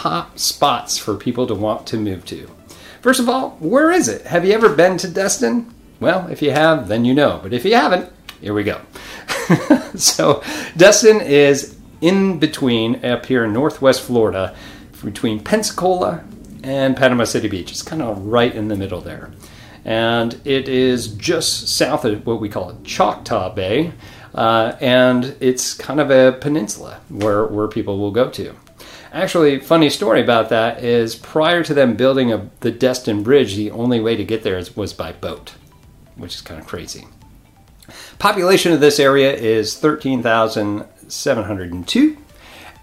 top spots for people to want to move to? First of all, where is it? Have you ever been to Destin? Well, if you have, then you know. But if you haven't, here we go. so, Destin is in between up here in northwest Florida, between Pensacola and Panama City Beach. It's kind of right in the middle there. And it is just south of what we call Choctaw Bay, uh, and it's kind of a peninsula where, where people will go to. Actually, funny story about that is prior to them building a, the Destin Bridge, the only way to get there was by boat, which is kind of crazy. Population of this area is 13,702.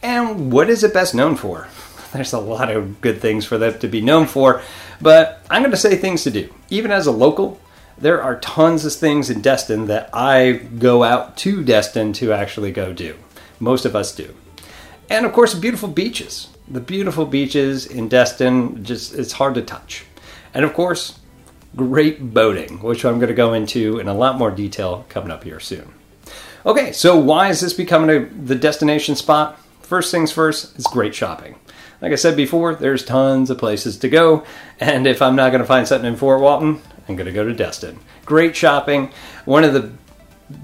And what is it best known for? There's a lot of good things for them to be known for, but I'm going to say things to do. Even as a local, there are tons of things in Destin that I go out to Destin to actually go do. Most of us do. And of course, beautiful beaches. The beautiful beaches in Destin, just it's hard to touch. And of course, great boating, which I'm going to go into in a lot more detail coming up here soon. Okay, so why is this becoming a, the destination spot? First things first, it's great shopping. Like I said before, there's tons of places to go, and if I'm not going to find something in Fort Walton, I'm going to go to Destin. Great shopping. One of the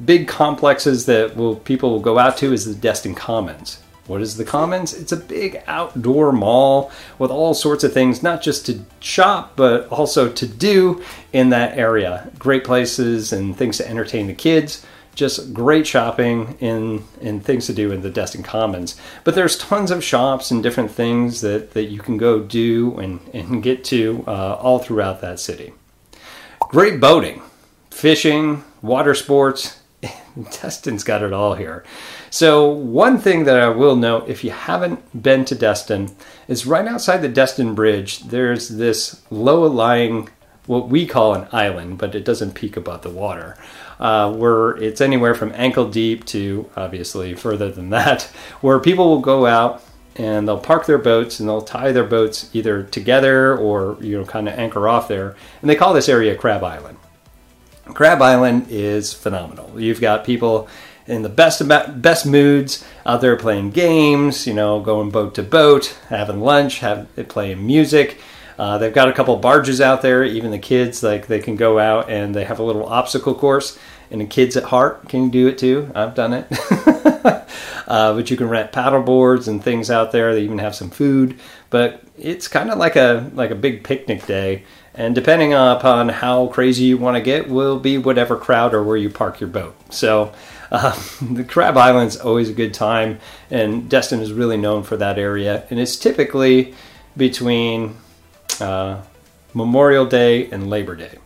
big complexes that will people will go out to is the Destin Commons. What is the Commons? It's a big outdoor mall with all sorts of things, not just to shop, but also to do in that area. Great places and things to entertain the kids. Just great shopping and, and things to do in the Destin Commons. But there's tons of shops and different things that, that you can go do and, and get to uh, all throughout that city. Great boating, fishing, water sports. Destin's got it all here. So, one thing that I will note if you haven't been to Destin is right outside the Destin Bridge, there's this low lying, what we call an island, but it doesn't peak above the water, uh, where it's anywhere from ankle deep to obviously further than that, where people will go out and they'll park their boats and they'll tie their boats either together or you know kind of anchor off there and they call this area crab island crab island is phenomenal. You've got people in the best best moods out there playing games you know going boat to boat having lunch have playing music. Uh, they've got a couple barges out there. Even the kids like they can go out and they have a little obstacle course and the kids at heart can do it too. I've done it. Uh, but you can rent paddle boards and things out there. They even have some food, but it's kind of like a like a big picnic day. And depending upon how crazy you want to get, will be whatever crowd or where you park your boat. So. Uh, the Crab Island's always a good time, and Destin is really known for that area. And it's typically between uh, Memorial Day and Labor Day,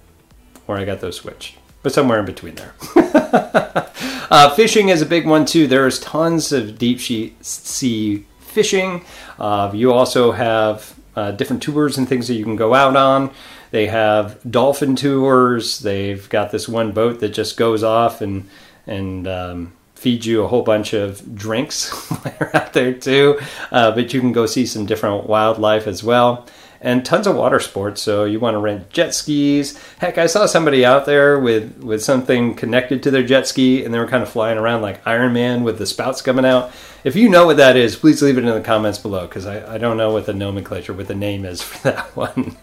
where I got those switched, but somewhere in between there. Uh, fishing is a big one too. There's tons of deep sea fishing. Uh, you also have uh, different tours and things that you can go out on. They have dolphin tours. They've got this one boat that just goes off and and um, feeds you a whole bunch of drinks out there too. Uh, but you can go see some different wildlife as well and tons of water sports. So you want to rent jet skis. Heck, I saw somebody out there with with something connected to their jet ski, and they were kind of flying around like Iron Man with the spouts coming out. If you know what that is, please leave it in the comments below because I, I don't know what the nomenclature, what the name is for that one.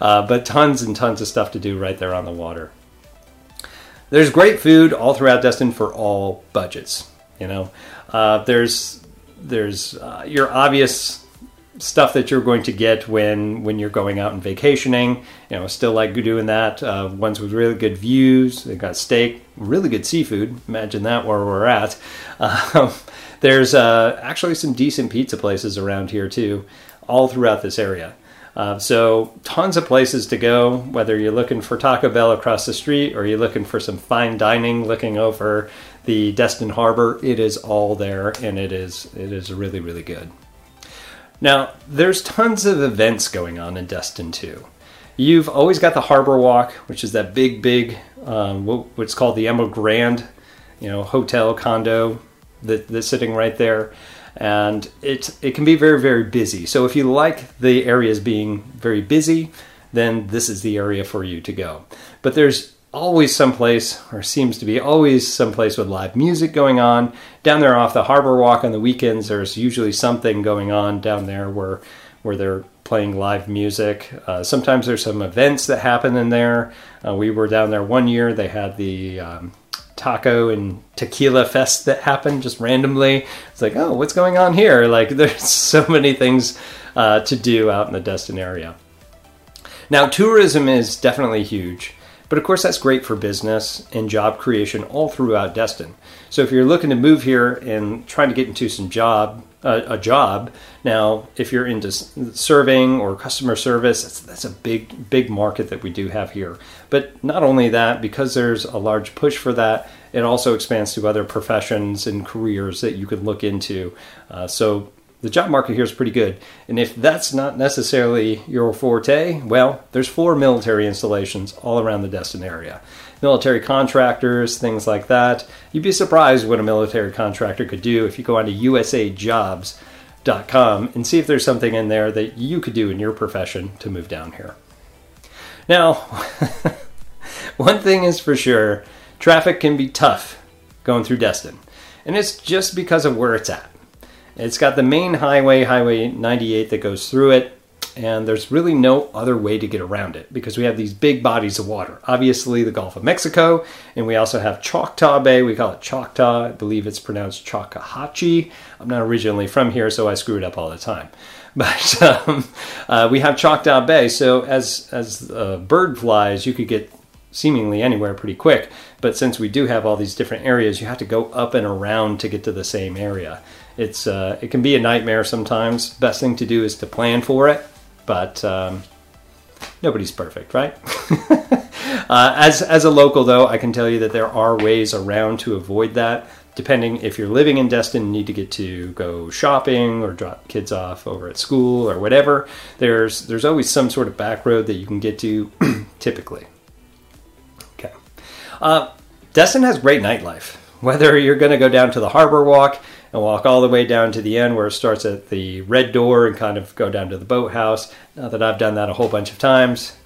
Uh, but tons and tons of stuff to do right there on the water. There's great food all throughout Destin for all budgets. You know, uh, there's there's uh, your obvious stuff that you're going to get when when you're going out and vacationing. You know, still like doing that. Uh, ones with really good views. They've got steak, really good seafood. Imagine that where we're at. Um, there's uh, actually some decent pizza places around here too, all throughout this area. Uh, so tons of places to go. Whether you're looking for Taco Bell across the street or you're looking for some fine dining, looking over the Destin Harbor, it is all there, and it is it is really really good. Now, there's tons of events going on in Destin too. You've always got the Harbor Walk, which is that big, big, um, what's called the Emerald Grand, you know, hotel condo that, that's sitting right there, and it it can be very, very busy. So if you like the areas being very busy, then this is the area for you to go. But there's always someplace, or seems to be always someplace with live music going on. Down there off the Harbor Walk on the weekends, there's usually something going on down there where where they're playing live music. Uh, sometimes there's some events that happen in there. Uh, we were down there one year. They had the um, taco and tequila fest that happened just randomly. It's like, oh, what's going on here? Like, there's so many things uh, to do out in the Destin area. Now, tourism is definitely huge. But of course, that's great for business and job creation all throughout Destin. So if you're looking to move here and trying to get into some job, uh, a job, now if you're into serving or customer service, that's, that's a big, big market that we do have here. But not only that, because there's a large push for that, it also expands to other professions and careers that you could look into. Uh, so the job market here is pretty good. And if that's not necessarily your forte, well, there's four military installations all around the Destin area. Military contractors, things like that. You'd be surprised what a military contractor could do if you go onto usajobs.com and see if there's something in there that you could do in your profession to move down here. Now, one thing is for sure, traffic can be tough going through Destin. And it's just because of where it's at. It's got the main highway, Highway 98, that goes through it, and there's really no other way to get around it because we have these big bodies of water. Obviously, the Gulf of Mexico, and we also have Choctaw Bay. We call it Choctaw. I believe it's pronounced Chockahatchee. I'm not originally from here, so I screw it up all the time. But um, uh, we have Choctaw Bay, so as as uh, bird flies, you could get seemingly anywhere pretty quick. But since we do have all these different areas, you have to go up and around to get to the same area it's uh, it can be a nightmare sometimes. Best thing to do is to plan for it, but um, nobody's perfect, right? uh, as as a local, though, I can tell you that there are ways around to avoid that. Depending if you're living in Destin, and need to get to go shopping or drop kids off over at school or whatever. There's there's always some sort of back road that you can get to, typically. Okay, uh, Destin has great nightlife. Whether you're going to go down to the Harbor Walk and walk all the way down to the end where it starts at the red door and kind of go down to the boathouse. Not that I've done that a whole bunch of times.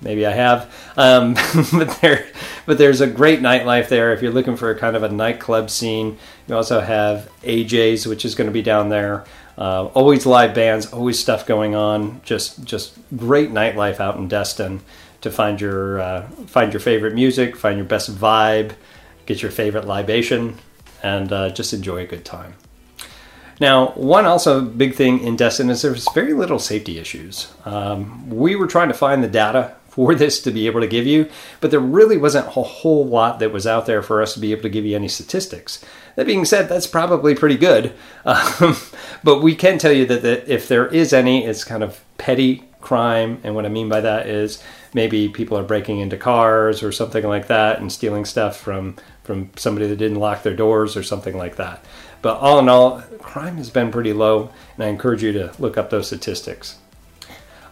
Maybe I have, um, but there, but there's a great nightlife there. If you're looking for a kind of a nightclub scene, you also have AJ's, which is going to be down there. Uh, always live bands, always stuff going on. Just, just great nightlife out in Destin to find your uh, find your favorite music, find your best vibe, get your favorite libation and uh, just enjoy a good time. Now, one also big thing in Destin is there's very little safety issues. Um, we were trying to find the data for this to be able to give you, but there really wasn't a whole lot that was out there for us to be able to give you any statistics. That being said, that's probably pretty good, um, but we can tell you that, that if there is any, it's kind of petty crime, and what I mean by that is maybe people are breaking into cars or something like that and stealing stuff from from somebody that didn't lock their doors or something like that. But all in all, crime has been pretty low, and I encourage you to look up those statistics.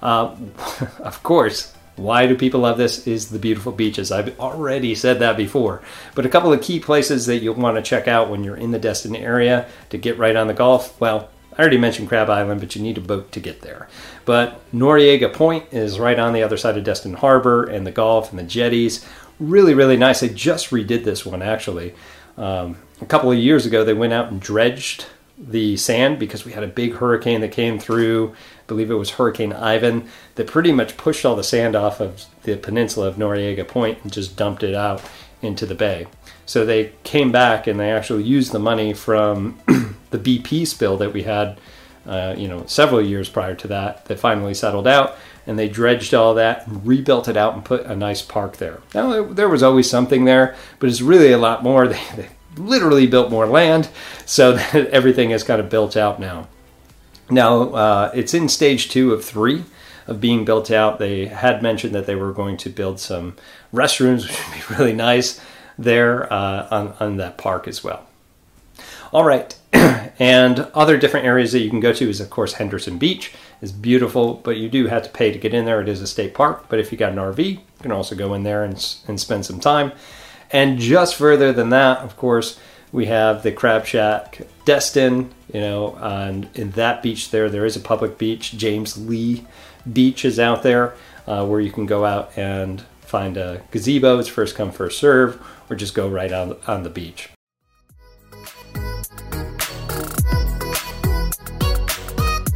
Uh, of course, why do people love this is the beautiful beaches. I've already said that before. But a couple of key places that you'll want to check out when you're in the Destin area to get right on the Gulf. Well, I already mentioned Crab Island, but you need a boat to get there. But Norriego Point is right on the other side of Destin Harbor and the Gulf and the jetties really, really nice. They just redid this one actually. Um, a couple of years ago, they went out and dredged the sand because we had a big hurricane that came through. I believe it was Hurricane Ivan that pretty much pushed all the sand off of the peninsula of Norriego Point and just dumped it out into the bay. So they came back and they actually used the money from the BP spill that we had, uh, you know, several years prior to that that finally settled out and they dredged all that and rebuilt it out and put a nice park there. Now, there was always something there, but it's really a lot more. They, they literally built more land so everything is kind of built out now. Now, uh, it's in stage two of three of being built out. They had mentioned that they were going to build some restrooms, which would be really nice there uh, on, on that park as well. All right. and other different areas that you can go to is, of course, Henderson Beach is beautiful, but you do have to pay to get in there. It is a state park, but if you got an RV, you can also go in there and, and spend some time. And just further than that, of course, we have the Crab Shack Destin, you know, and in that beach there, there is a public beach. James Lee Beach is out there uh, where you can go out and find a gazebo. It's first come, first serve, or just go right on, on the beach.